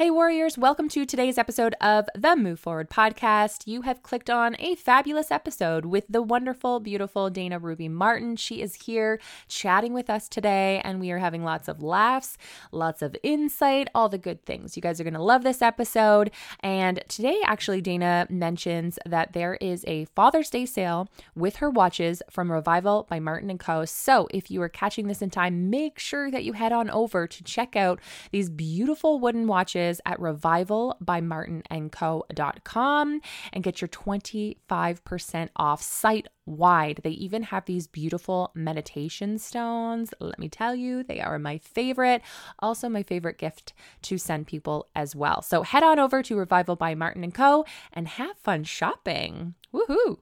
Hey, Warriors, welcome to today's episode of the Move Forward podcast. You have clicked on a fabulous episode with the wonderful, beautiful Dana Ruby Martin. She is here chatting with us today, and we are having lots of laughs, lots of insight, all the good things. You guys are going to love this episode. And today, actually, Dana mentions that there is a Father's Day sale with her watches from Revival by Martin and Co. So if you are catching this in time, make sure that you head on over to check out these beautiful wooden watches at revivalbymartinandco.com and get your 25% off site wide. They even have these beautiful meditation stones. Let me tell you, they are my favorite. Also, my favorite gift to send people as well. So head on over to Revival by Martin and Co. and have fun shopping. Woohoo!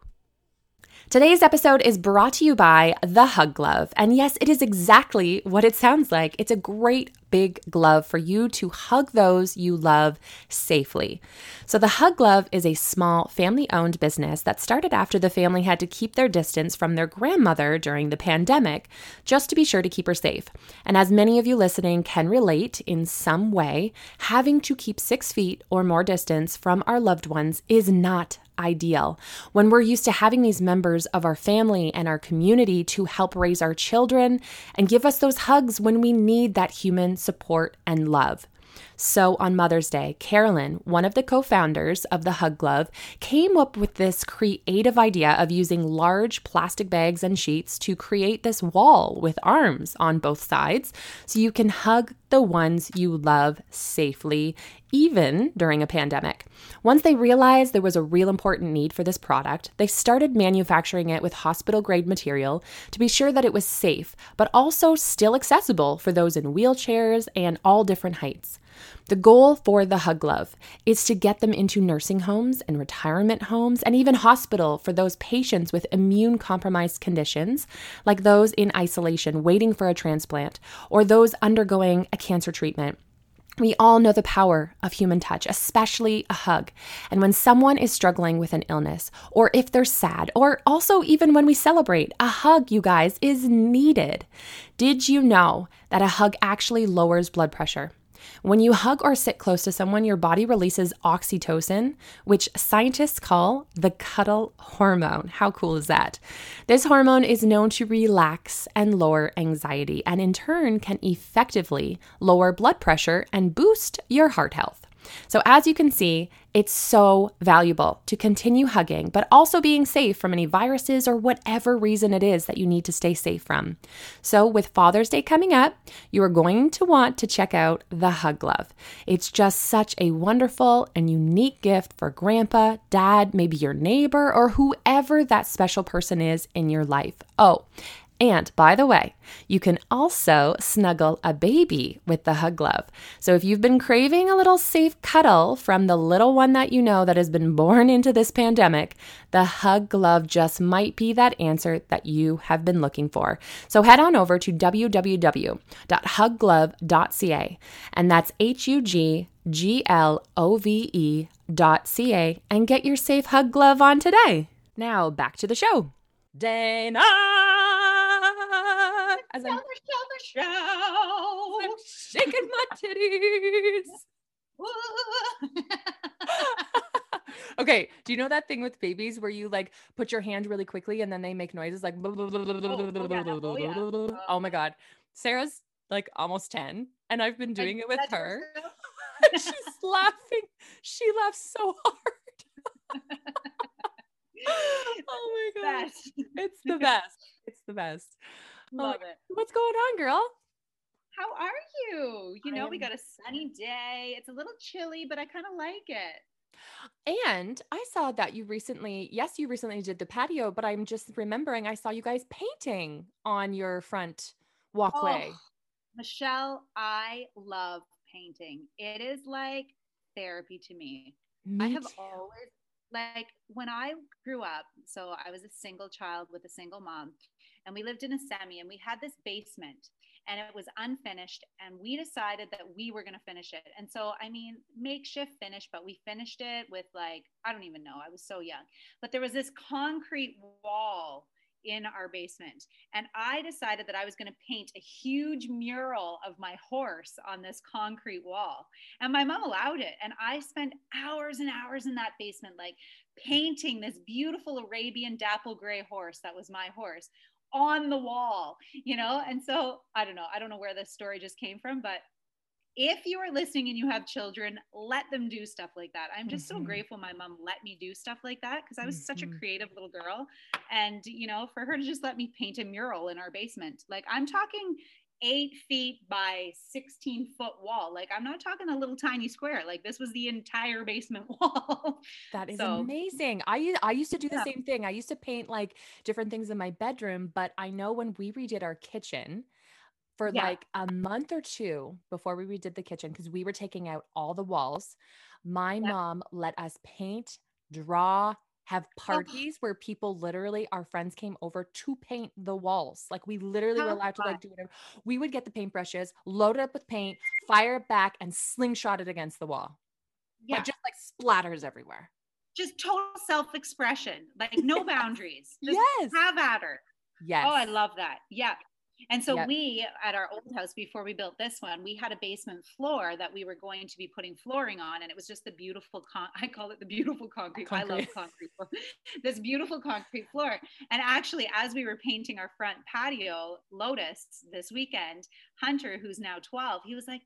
Today's episode is brought to you by the Hug Glove. And yes, it is exactly what it sounds like. It's a great big glove for you to hug those you love safely. So, the Hug Glove is a small family owned business that started after the family had to keep their distance from their grandmother during the pandemic, just to be sure to keep her safe. And as many of you listening can relate in some way, having to keep six feet or more distance from our loved ones is not ideal. When we're used to having these members of our family and our community to help raise our children and give us those hugs when we need that human support and love. So on Mother's Day, Carolyn, one of the co founders of the Hug Glove, came up with this creative idea of using large plastic bags and sheets to create this wall with arms on both sides so you can hug the ones you love safely, even during a pandemic. Once they realized there was a real important need for this product, they started manufacturing it with hospital grade material to be sure that it was safe, but also still accessible for those in wheelchairs and all different heights. The goal for the Hug Glove is to get them into nursing homes and retirement homes and even hospital for those patients with immune compromised conditions, like those in isolation waiting for a transplant or those undergoing a cancer treatment. We all know the power of human touch, especially a hug. And when someone is struggling with an illness, or if they're sad, or also even when we celebrate, a hug, you guys, is needed. Did you know that a hug actually lowers blood pressure? When you hug or sit close to someone, your body releases oxytocin, which scientists call the cuddle hormone. How cool is that? This hormone is known to relax and lower anxiety, and in turn can effectively lower blood pressure and boost your heart health. So, as you can see, it's so valuable to continue hugging, but also being safe from any viruses or whatever reason it is that you need to stay safe from. So, with Father's Day coming up, you are going to want to check out the Hug Glove. It's just such a wonderful and unique gift for grandpa, dad, maybe your neighbor, or whoever that special person is in your life. Oh, and by the way, you can also snuggle a baby with the hug glove. So if you've been craving a little safe cuddle from the little one that you know that has been born into this pandemic, the hug glove just might be that answer that you have been looking for. So head on over to www.hugglove.ca and that's H U G G L O V E dot C A and get your safe hug glove on today. Now back to the show. Dana! As I'm show, show. I'm shaking my titties. okay, do you know that thing with babies where you like put your hand really quickly and then they make noises like oh, my god. Sarah's like almost 10 and I've been doing it with her. She's laughing. She laughs so hard. oh my god. It's the best. It's the best. Love it. What's going on, girl? How are you? You know, am... we got a sunny day. It's a little chilly, but I kind of like it. And I saw that you recently, yes, you recently did the patio, but I'm just remembering I saw you guys painting on your front walkway. Oh, Michelle, I love painting. It is like therapy to me. me I have too. always like when I grew up, so I was a single child with a single mom and we lived in a semi and we had this basement and it was unfinished and we decided that we were going to finish it and so i mean makeshift finish but we finished it with like i don't even know i was so young but there was this concrete wall in our basement. And I decided that I was going to paint a huge mural of my horse on this concrete wall. And my mom allowed it. And I spent hours and hours in that basement, like painting this beautiful Arabian dapple gray horse that was my horse on the wall, you know? And so I don't know. I don't know where this story just came from, but if you are listening and you have children, let them do stuff like that. I'm just mm-hmm. so grateful my mom let me do stuff like that because I was mm-hmm. such a mm-hmm. creative little girl. And, you know, for her to just let me paint a mural in our basement, like I'm talking eight feet by 16 foot wall. Like I'm not talking a little tiny square. Like this was the entire basement wall. That is so, amazing. I I used to do the same thing. I used to paint like different things in my bedroom, but I know when we redid our kitchen, for yeah. like a month or two before we redid the kitchen because we were taking out all the walls. My yeah. mom let us paint, draw, have oh. parties oh. where people literally, our friends came over to paint the walls. Like we literally were oh allowed fun. to like do whatever. We would get the paintbrushes, load it up with paint, fire it back, and slingshot it against the wall. Yeah. But just like splatters everywhere. Just total self-expression, like no boundaries. Just yes. Have at her. Yes. Oh, I love that. Yeah. And so yep. we at our old house before we built this one, we had a basement floor that we were going to be putting flooring on, and it was just the beautiful con- I call it the beautiful concrete. concrete. I love concrete. this beautiful concrete floor. And actually, as we were painting our front patio, Lotus this weekend, Hunter, who's now 12, he was like,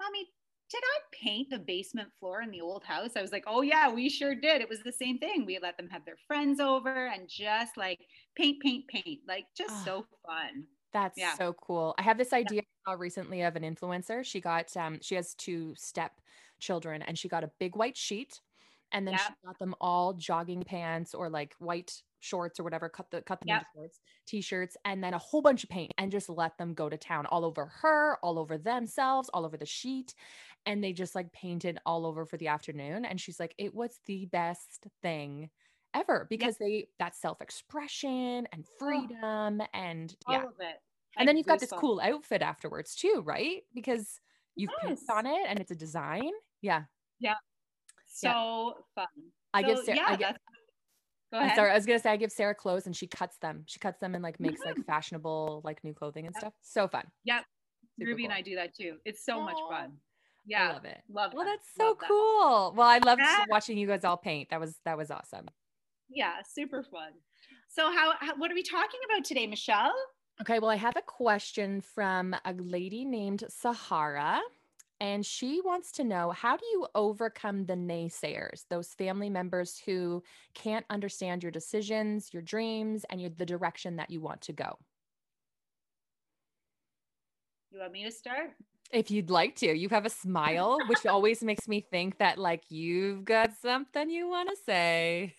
"Mommy, did I paint the basement floor in the old house? I was like, oh yeah, we sure did. It was the same thing. We let them have their friends over and just like paint, paint, paint, like just oh. so fun. That's yeah. so cool. I have this idea yeah. recently of an influencer. She got um she has two step children and she got a big white sheet and then yeah. she got them all jogging pants or like white shorts or whatever, cut the cut them yep. into shorts, t-shirts, and then a whole bunch of paint and just let them go to town all over her, all over themselves, all over the sheet. And they just like painted all over for the afternoon. And she's like, it was the best thing ever because yep. they that self-expression and oh. freedom oh, and yeah. All of it. And then you've got this cool outfit afterwards too, right? Because you've yes. on it and it's a design. Yeah. Yeah. So yeah. fun. I so, give Sarah, yeah, I give, Go ahead. Sorry, I was gonna say I give Sarah clothes and she cuts them. She cuts them and like makes like fashionable like new clothing and stuff. So fun. Yep. Super Ruby cool. and I do that too. It's so Aww. much fun. Yeah. I love it. Love it. Well, that's so love cool. That. Well, I loved yeah. watching you guys all paint. That was that was awesome yeah, super fun. So how, how what are we talking about today, Michelle? Okay, well, I have a question from a lady named Sahara. And she wants to know how do you overcome the naysayers, those family members who can't understand your decisions, your dreams, and your, the direction that you want to go? You want me to start? If you'd like to, you have a smile, which always makes me think that like you've got something you want to say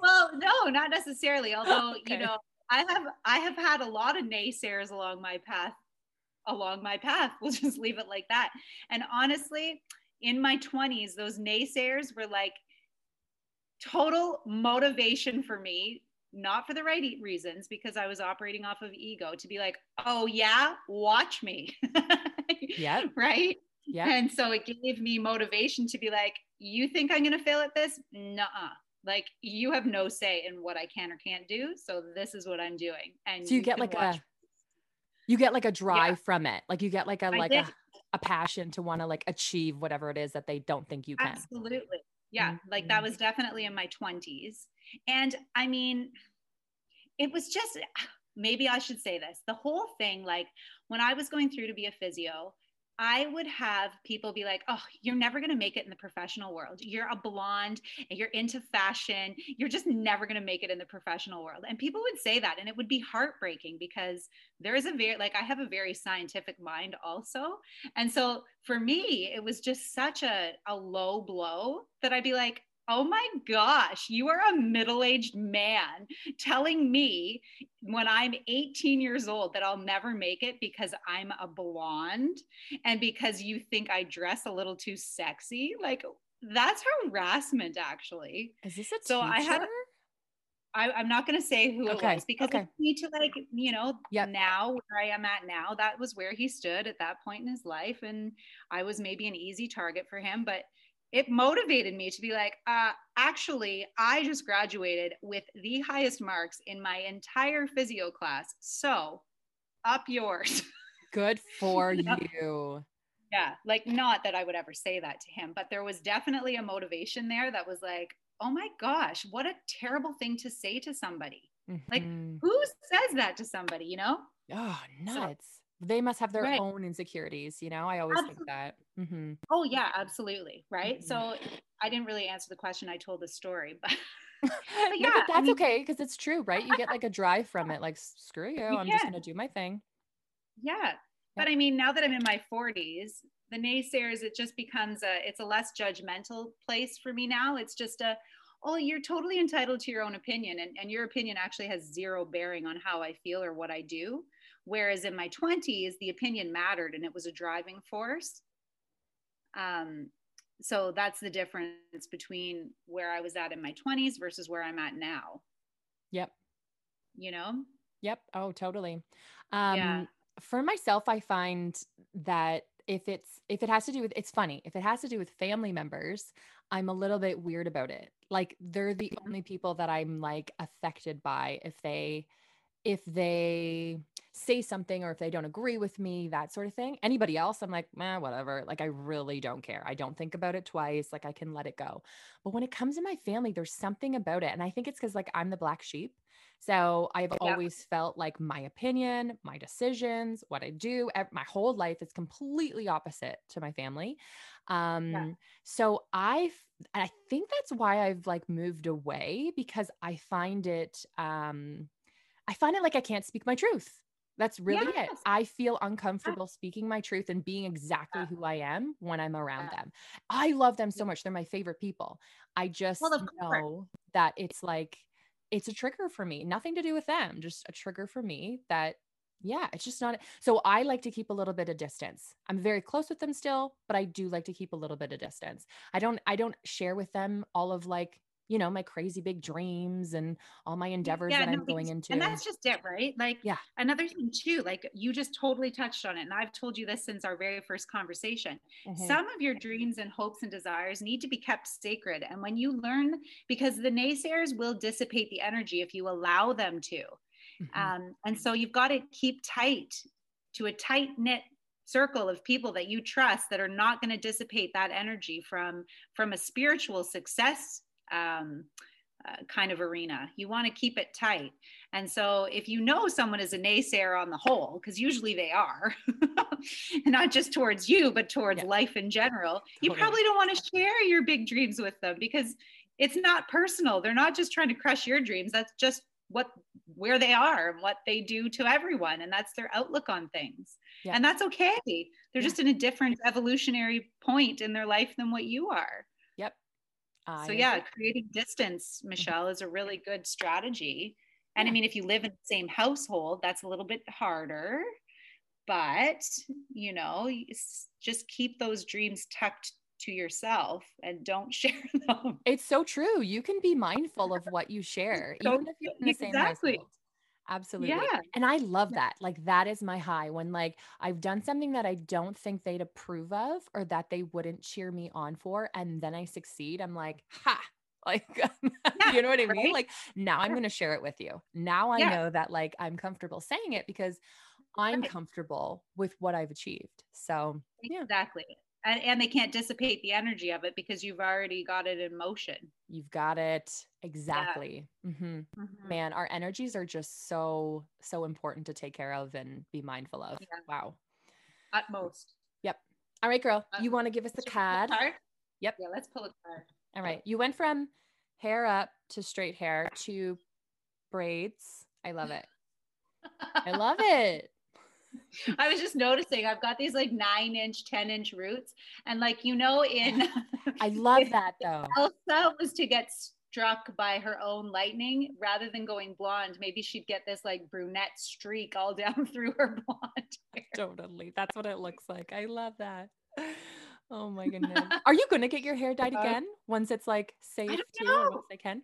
well, no, not necessarily. Although, okay. you know, I have I have had a lot of naysayers along my path along my path. We'll just leave it like that. And honestly, in my 20s, those naysayers were like total motivation for me, not for the right reasons, because I was operating off of ego to be like, oh, yeah, watch me. yeah. Right. Yeah. And so it gave me motivation to be like, you think I'm going to fail at this? Nuh uh. Like you have no say in what I can or can't do. So this is what I'm doing. And so you, you get like watch. a you get like a drive yeah. from it. Like you get like a like a, a passion to want to like achieve whatever it is that they don't think you can. Absolutely. Yeah. Mm-hmm. Like that was definitely in my 20s. And I mean, it was just maybe I should say this. The whole thing, like when I was going through to be a physio, I would have people be like, oh, you're never going to make it in the professional world. You're a blonde and you're into fashion. You're just never going to make it in the professional world. And people would say that. And it would be heartbreaking because there is a very, like, I have a very scientific mind also. And so for me, it was just such a, a low blow that I'd be like, Oh my gosh, you are a middle aged man telling me when I'm 18 years old that I'll never make it because I'm a blonde and because you think I dress a little too sexy. Like, that's harassment, actually. Is this a so teacher? I had. I, am not going to say who okay. it was because okay. I need to like, you know, yep. now where I am at now, that was where he stood at that point in his life. And I was maybe an easy target for him. But it motivated me to be like, uh, actually, I just graduated with the highest marks in my entire physio class. So up yours. Good for you. Yeah. Like, not that I would ever say that to him, but there was definitely a motivation there that was like, oh my gosh, what a terrible thing to say to somebody. Mm-hmm. Like, who says that to somebody, you know? Oh, nuts. So, they must have their right. own insecurities, you know? I always absolutely. think that. Mm-hmm. Oh, yeah, absolutely. Right. Mm-hmm. So I didn't really answer the question. I told the story, but. but yeah, no, but that's I mean, okay because it's true, right? You get like a drive from it, like screw you, I'm just gonna do my thing. Yeah, but I mean, now that I'm in my 40s, the naysayers, it just becomes a, it's a less judgmental place for me now. It's just a, oh, you're totally entitled to your own opinion. And, and your opinion actually has zero bearing on how I feel or what I do. Whereas in my 20s, the opinion mattered and it was a driving force. Um, so that's the difference between where I was at in my 20s versus where I'm at now. Yep. You know? Yep. Oh, totally. Um, yeah. For myself, I find that if it's if it has to do with it's funny if it has to do with family members i'm a little bit weird about it like they're the mm-hmm. only people that i'm like affected by if they if they say something or if they don't agree with me, that sort of thing. Anybody else, I'm like, eh, whatever. Like, I really don't care. I don't think about it twice. Like, I can let it go. But when it comes to my family, there's something about it. And I think it's because, like, I'm the black sheep. So I've yeah. always felt like my opinion, my decisions, what I do, my whole life is completely opposite to my family. Um, yeah. so I, I think that's why I've like moved away because I find it, um, I find it like I can't speak my truth. That's really yes. it. I feel uncomfortable yeah. speaking my truth and being exactly who I am when I'm around yeah. them. I love them so much. They're my favorite people. I just well, know that it's like, it's a trigger for me. Nothing to do with them, just a trigger for me that, yeah, it's just not. So I like to keep a little bit of distance. I'm very close with them still, but I do like to keep a little bit of distance. I don't, I don't share with them all of like you know, my crazy big dreams and all my endeavors yeah, that no, I'm going into. And that's just it, right? Like, yeah. Another thing too, like you just totally touched on it. And I've told you this since our very first conversation. Mm-hmm. Some of your dreams and hopes and desires need to be kept sacred. And when you learn, because the naysayers will dissipate the energy if you allow them to. Mm-hmm. Um, and so you've got to keep tight to a tight knit circle of people that you trust that are not going to dissipate that energy from from a spiritual success um, uh, kind of arena. You want to keep it tight. And so if you know someone is a naysayer on the whole, because usually they are, not just towards you, but towards yeah. life in general, you probably don't want to share your big dreams with them because it's not personal. They're not just trying to crush your dreams. That's just what where they are and what they do to everyone and that's their outlook on things yeah. and that's okay they're yeah. just in a different evolutionary point in their life than what you are so yeah, creating distance, mm-hmm. Michelle, is a really good strategy. And yeah. I mean, if you live in the same household, that's a little bit harder. But you know, just keep those dreams tucked to yourself and don't share them. It's so true. You can be mindful of what you share, so, even if you're in the exactly. same household. Absolutely. Yeah. And I love that. Like that is my high when like I've done something that I don't think they'd approve of or that they wouldn't cheer me on for and then I succeed. I'm like, ha. Like yeah, you know what I mean? Right? Like now I'm going to share it with you. Now I yeah. know that like I'm comfortable saying it because I'm right. comfortable with what I've achieved. So, yeah. exactly and, and they can't dissipate the energy of it because you've already got it in motion. You've got it. Exactly. Yeah. mm-hmm. Mm-hmm. man our energies are just so so important to take care of and be mindful of. Yeah. wow. Utmost. Yep. All right girl um, you want to give us the card? card? Yep. Yeah let's pull a card. All right. You went from hair up to straight hair to braids. I love it. I love it I was just noticing I've got these like nine inch, 10 inch roots. And like, you know, in I love that though. Elsa was to get struck by her own lightning rather than going blonde. Maybe she'd get this like brunette streak all down through her blonde. Hair. Totally. That's what it looks like. I love that. Oh my goodness. Are you going to get your hair dyed uh, again once it's like safe to or once they can?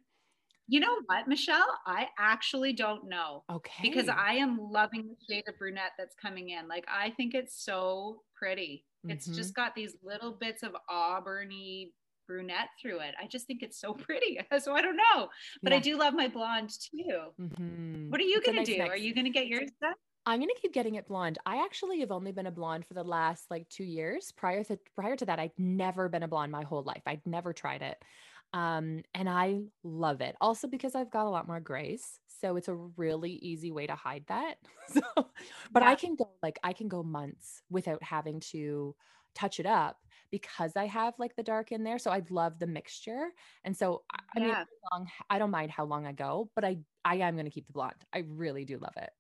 You know what, Michelle? I actually don't know. Okay. Because I am loving the shade of brunette that's coming in. Like, I think it's so pretty. Mm-hmm. It's just got these little bits of auburny brunette through it. I just think it's so pretty. So I don't know, but yeah. I do love my blonde too. Mm-hmm. What are you going to do? Next... Are you going to get yours done? I'm gonna keep getting it blonde. I actually have only been a blonde for the last like two years. Prior to prior to that, I'd never been a blonde my whole life. I'd never tried it. Um, and I love it. Also because I've got a lot more grace. So it's a really easy way to hide that. so, but yeah. I can go like I can go months without having to touch it up because I have like the dark in there. So I love the mixture. And so I yeah. mean, long, I don't mind how long I go, but I I am going to keep the blonde. I really do love it.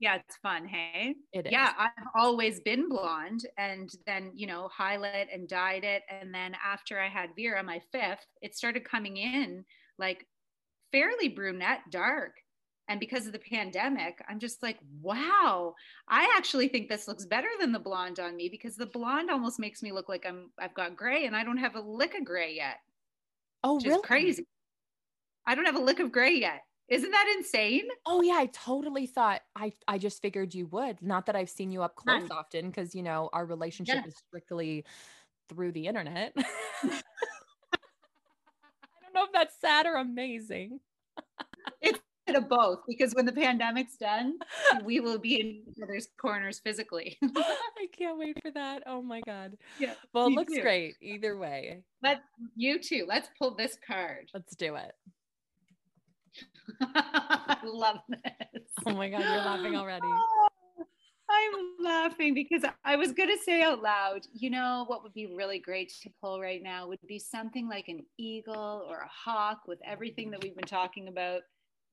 Yeah, it's fun. Hey, it is. Yeah, I've always been blonde and then, you know, highlight and dyed it. And then after I had Vera, my fifth, it started coming in like fairly brunette dark. And because of the pandemic, I'm just like, wow, I actually think this looks better than the blonde on me because the blonde almost makes me look like I'm I've got gray and I don't have a lick of gray yet. Oh, really? crazy. I don't have a lick of gray yet. Isn't that insane? Oh yeah, I totally thought I I just figured you would. Not that I've seen you up close often because you know our relationship yeah. is strictly through the internet. I don't know if that's sad or amazing. it's bit of both because when the pandemic's done, we will be in each other's corners physically. I can't wait for that. Oh my god. Yeah. Well, it looks too. great either way. Let you too. Let's pull this card. Let's do it. I love this. Oh my God, you're laughing already. I'm laughing because I was going to say out loud, you know, what would be really great to pull right now would be something like an eagle or a hawk with everything that we've been talking about.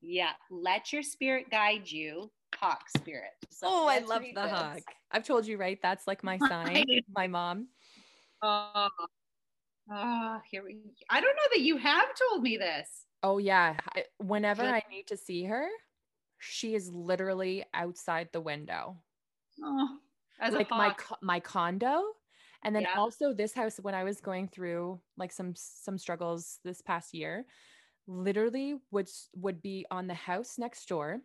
Yeah, let your spirit guide you, hawk spirit. So oh, I love the this. hawk. I've told you, right? That's like my sign, my mom. Oh, oh, here we. I don't know that you have told me this. Oh yeah. I, whenever I need to see her, she is literally outside the window. Oh, as like my my condo, and then yeah. also this house. When I was going through like some some struggles this past year, literally would would be on the house next door,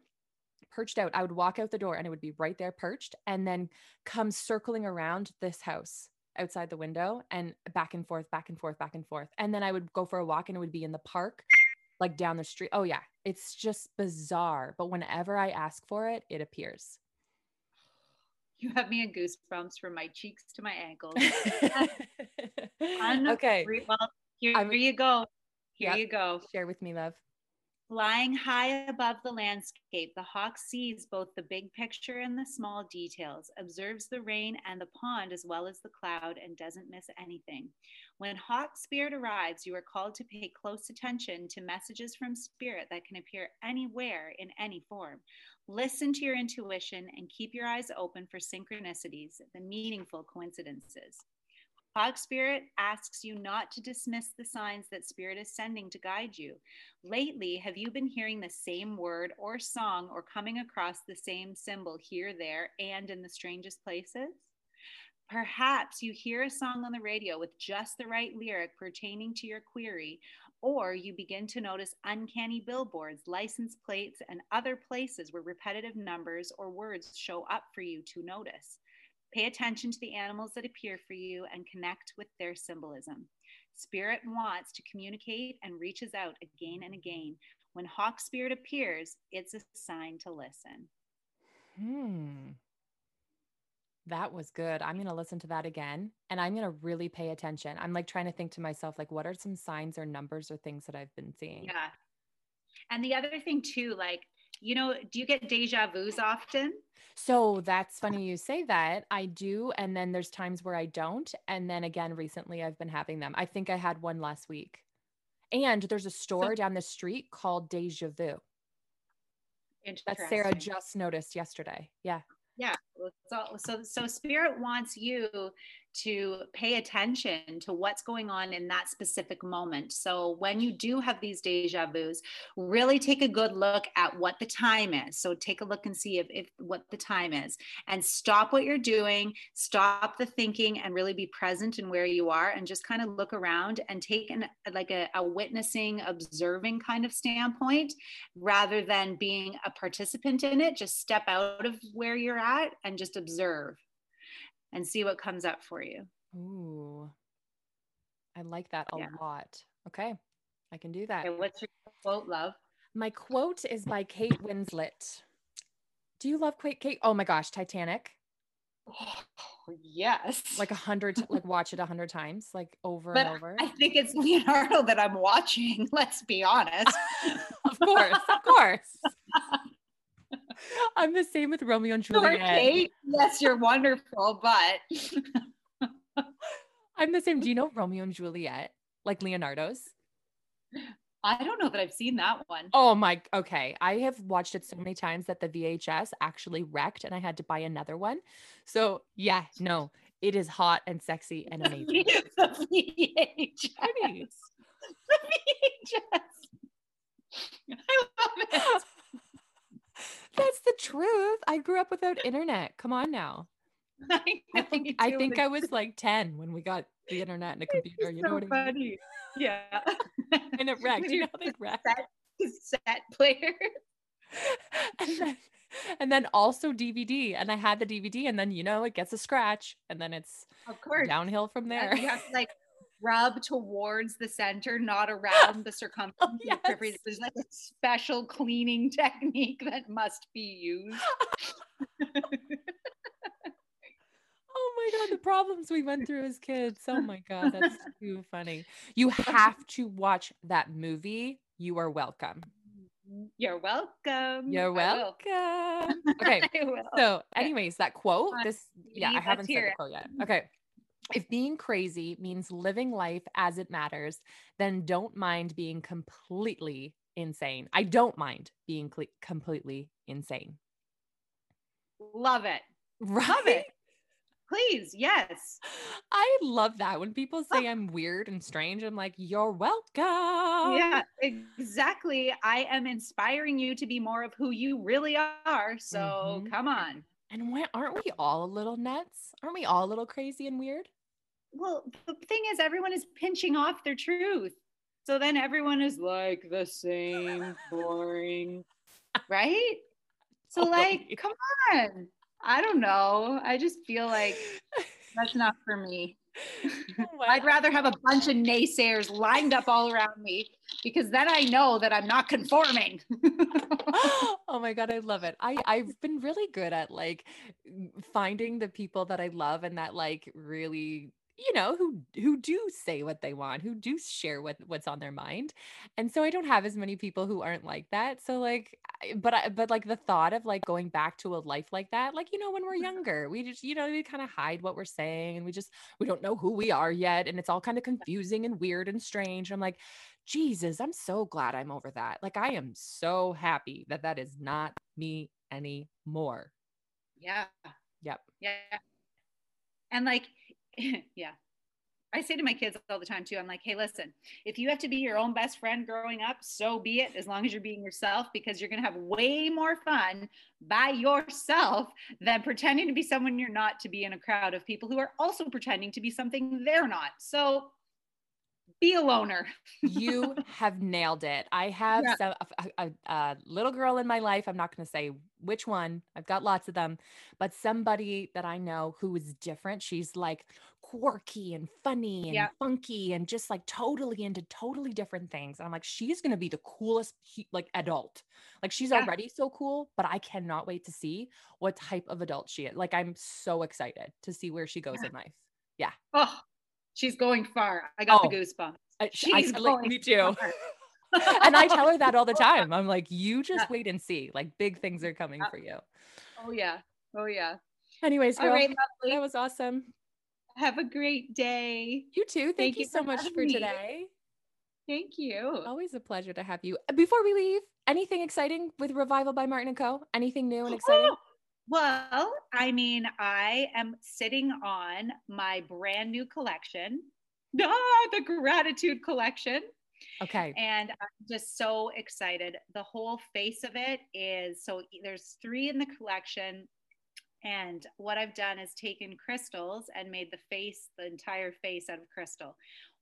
perched out. I would walk out the door and it would be right there perched, and then come circling around this house outside the window and back and forth, back and forth, back and forth. And then I would go for a walk and it would be in the park like down the street. Oh, yeah. It's just bizarre. But whenever I ask for it, it appears. You have me in goosebumps from my cheeks to my ankles. okay. Well, here, here you go. Here yep. you go. Share with me, love. Flying high above the landscape, the hawk sees both the big picture and the small details, observes the rain and the pond as well as the cloud, and doesn't miss anything. When hawk spirit arrives, you are called to pay close attention to messages from spirit that can appear anywhere in any form. Listen to your intuition and keep your eyes open for synchronicities, the meaningful coincidences. Hawk Spirit asks you not to dismiss the signs that Spirit is sending to guide you. Lately, have you been hearing the same word or song or coming across the same symbol here, there, and in the strangest places? Perhaps you hear a song on the radio with just the right lyric pertaining to your query, or you begin to notice uncanny billboards, license plates, and other places where repetitive numbers or words show up for you to notice. Pay attention to the animals that appear for you and connect with their symbolism. Spirit wants to communicate and reaches out again and again. When Hawk Spirit appears, it's a sign to listen. Hmm. That was good. I'm going to listen to that again and I'm going to really pay attention. I'm like trying to think to myself, like, what are some signs or numbers or things that I've been seeing? Yeah. And the other thing, too, like, you know, do you get deja vus often? So that's funny you say that. I do. And then there's times where I don't. And then again, recently I've been having them. I think I had one last week. And there's a store so, down the street called Deja Vu. That Sarah just noticed yesterday. Yeah. Yeah. So, so, so spirit wants you to pay attention to what's going on in that specific moment. So when you do have these deja vus, really take a good look at what the time is. So take a look and see if, if what the time is and stop what you're doing, stop the thinking and really be present in where you are and just kind of look around and take an like a, a witnessing, observing kind of standpoint rather than being a participant in it. Just step out of where you're at and just observe and see what comes up for you. Ooh. I like that a Yeah. lot. Okay. I can do that. Okay, what's your quote, love? My quote is by Kate Winslet. Do you love Kate? Kate? Oh my gosh, Titanic. Oh, yes. Like a hundred, like watch it a hundred times, like over but and over. I think it's Leonardo that I'm watching. Let's be honest. of course, of course. I'm the same with Romeo and Juliet. Kate. Yes, you're wonderful, but I'm the same. Do you know Romeo and Juliet? Like Leonardo's? I don't know that I've seen that one. Oh my, okay. I have watched it so many times that the VHS actually wrecked and I had to buy another one. So, yeah, no, it is hot and sexy and amazing. The VHS. The VHS. I love it. That's the truth. I grew up without internet. Come on now. I, I think I think I was like 10 when we got the internet and a computer. You know so what I mean? Yeah. And it wrecked. You know they wrecked. Cassette, cassette player. and then and then also DVD. And I had the DVD, and then you know it gets a scratch, and then it's Of course. downhill from Yeah, there. You have to like rub towards the center, not around the oh, circumference. Oh, of the yes. There's like a special cleaning technique that must be used. Oh my god, the problems we went through as kids. Oh my god, that's too funny. You have to watch that movie. You are welcome. You're welcome. You're welcome. Okay. So, anyways, that quote, this, yeah, I haven't said the quote yet. Okay. If being crazy means living life as it matters, then don't mind being completely insane. I don't mind being cle- completely insane. Love it. Right? Love it. Please, yes. I love that. When people say I'm weird and strange, I'm like, you're welcome. yeah, exactly. I am inspiring you to be more of who you really are. So Mhm. come on. And when, aren't we all a little nuts? Aren't we all a little crazy and weird? Well, the thing is, everyone is pinching off their truth. So then everyone is like the same, boring, right? So, like, come on. I don't know. I just feel like that's not for me. I'd rather have a bunch of naysayers lined up all around me because then I know that I'm not conforming. oh my god, I love it. I I've been really good at like finding the people that I love and that like really you know who who do say what they want who do share what what's on their mind and so i don't have as many people who aren't like that so like but I, but like the thought of like going back to a life like that like you know when we're mm-hmm. younger we just you know we kind of hide what we're saying and we just we don't know who we are yet and it's all kind of confusing and weird and strange i'm like jesus i'm so glad i'm over that like i am so happy that that is not me anymore yeah. yep Yeah. And like, yeah. I say to my kids all the time too, I'm like, hey, listen, if you have to be your own best friend growing up, so be it, as long as you're being yourself, because you're going to have way more fun by yourself than pretending to be someone you're not to be in a crowd of people who are also pretending to be something they're not. So be a loner. you have nailed it. I have Yeah. some, a, a- a little girl in my life. I'm not going to say which one. I've got lots of them, but somebody that I know who is different. She's like quirky and funny and Yeah. funky and just like totally into totally different things. And I'm like, she's going to be the coolest like adult. Like she's Yeah. already so cool, but I cannot wait to see what type of adult she is. Like I'm so excited to see where she goes in life. Yeah. Oh, she's going far. I got Oh. the goosebumps. I, I- She's like, going me too. and I tell her that all the time. I'm like, you just Yeah. wait and see. Like big things are coming Yeah. for you. Oh, yeah. Oh, yeah. Anyways, girl, right, that was awesome. Have a great day. You too. Thank, Thank you, you so for much for me. today. Thank you. Always a pleasure to have you. Before we leave, anything exciting with Revival by Martin and Co? Anything new and oh, exciting? Oh, well, I mean, I am sitting on my brand new collection, ah, the Gratitude Collection. Okay. And I'm just so excited. The whole face of it is so there's three in the collection. And what I've done is taken crystals and made the face, the entire face out of crystal.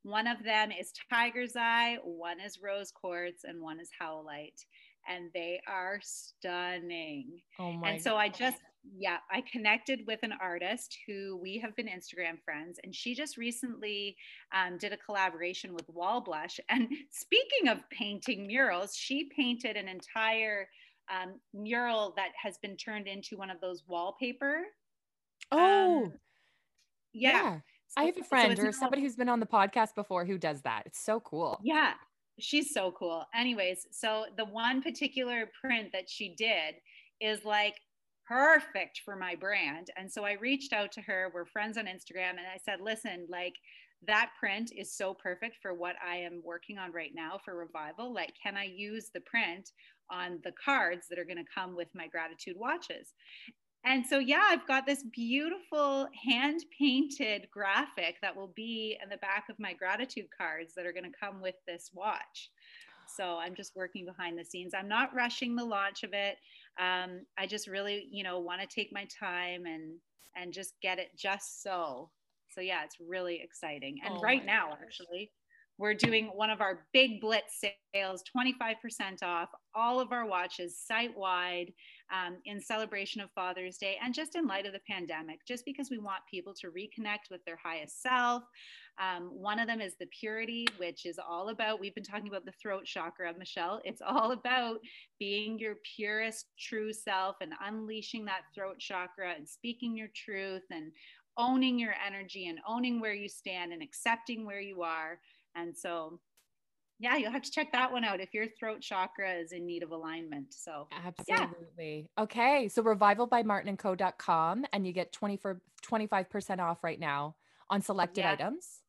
One of them is tiger's eye, one is rose quartz, and one is howlite. And they are stunning. Oh my And so I just yeah, I connected with an artist who we have been Instagram friends, and she just recently um, did a collaboration with Wall Blush. And speaking of painting murals, she painted an entire um, mural that has been turned into one of those wallpaper. Oh, um, yeah. yeah. I have a friend so or somebody who's been on the podcast before who does that. It's so cool. Yeah, she's so cool. Anyways, so the one particular print that she did is like perfect for my brand. And so I reached out to her. We're friends on Instagram. And I said, listen, like that print is so perfect for what I am working on right now for revival. Like, can I use the print on the cards that are going to come with my gratitude watches? And so, yeah, I've got this beautiful hand painted graphic that will be in the back of my gratitude cards that are going to come with this watch. So I'm just working behind the scenes. I'm not rushing the launch of it. Um, I just really, you know, want to take my time and and just get it just so. So yeah, it's really exciting. And oh right now, gosh. actually, we're doing one of our big blitz sales 25% off all of our watches site wide um, in celebration of father's day and just in light of the pandemic just because we want people to reconnect with their highest self. Um, one of them is the purity which is all about we've been talking about the throat chakra michelle. It's all about being your purest true self and unleashing that throat chakra and speaking your truth and owning your energy and owning where you stand and accepting where you are. And so, yeah, you'll have to check that one out if your throat chakra is in need of alignment. So, absolutely. Yeah. Okay. So, revivalbymartinandco.com, and you get 20 for 25% off right now on selected yeah. items.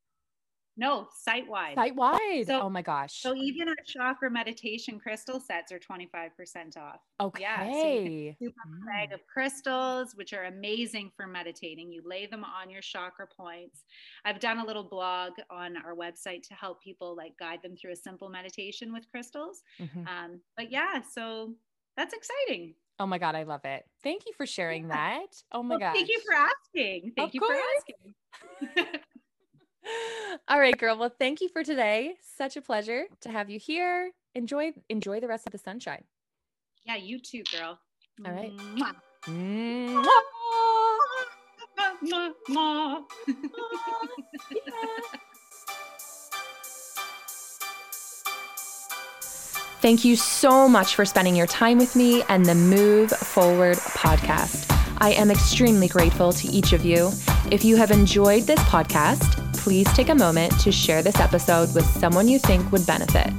No, site wide. Site wide. So, oh my gosh. So even our chakra meditation crystal sets are 25% off. Okay. Yeah. So you mm. a bag of crystals, which are amazing for meditating. You lay them on your chakra points. I've done a little blog on our website to help people like guide them through a simple meditation with crystals. Mm-hmm. Um, but yeah, so that's exciting. Oh my God, I love it. Thank you for sharing yeah. that. Oh my well, God. Thank you for asking. Thank of you course. for asking. All right, girl. Well, thank you for today. Such a pleasure to have you here. Enjoy enjoy the rest of the sunshine. Yeah, you too, girl. All right. Thank you so much for spending your time with me and the Move Forward podcast. I am extremely grateful to each of you. If you have enjoyed this podcast, please take a moment to share this episode with someone you think would benefit.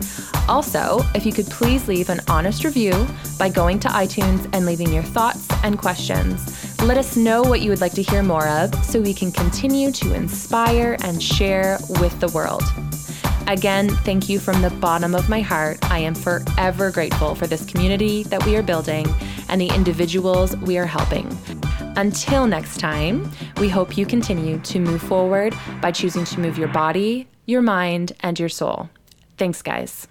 Also, if you could please leave an honest review by going to iTunes and leaving your thoughts and questions. Let us know what you would like to hear more of so we can continue to inspire and share with the world. Again, thank you from the bottom of my heart. I am forever grateful for this community that we are building and the individuals we are helping. Until next time, we hope you continue to move forward by choosing to move your body, your mind, and your soul. Thanks, guys.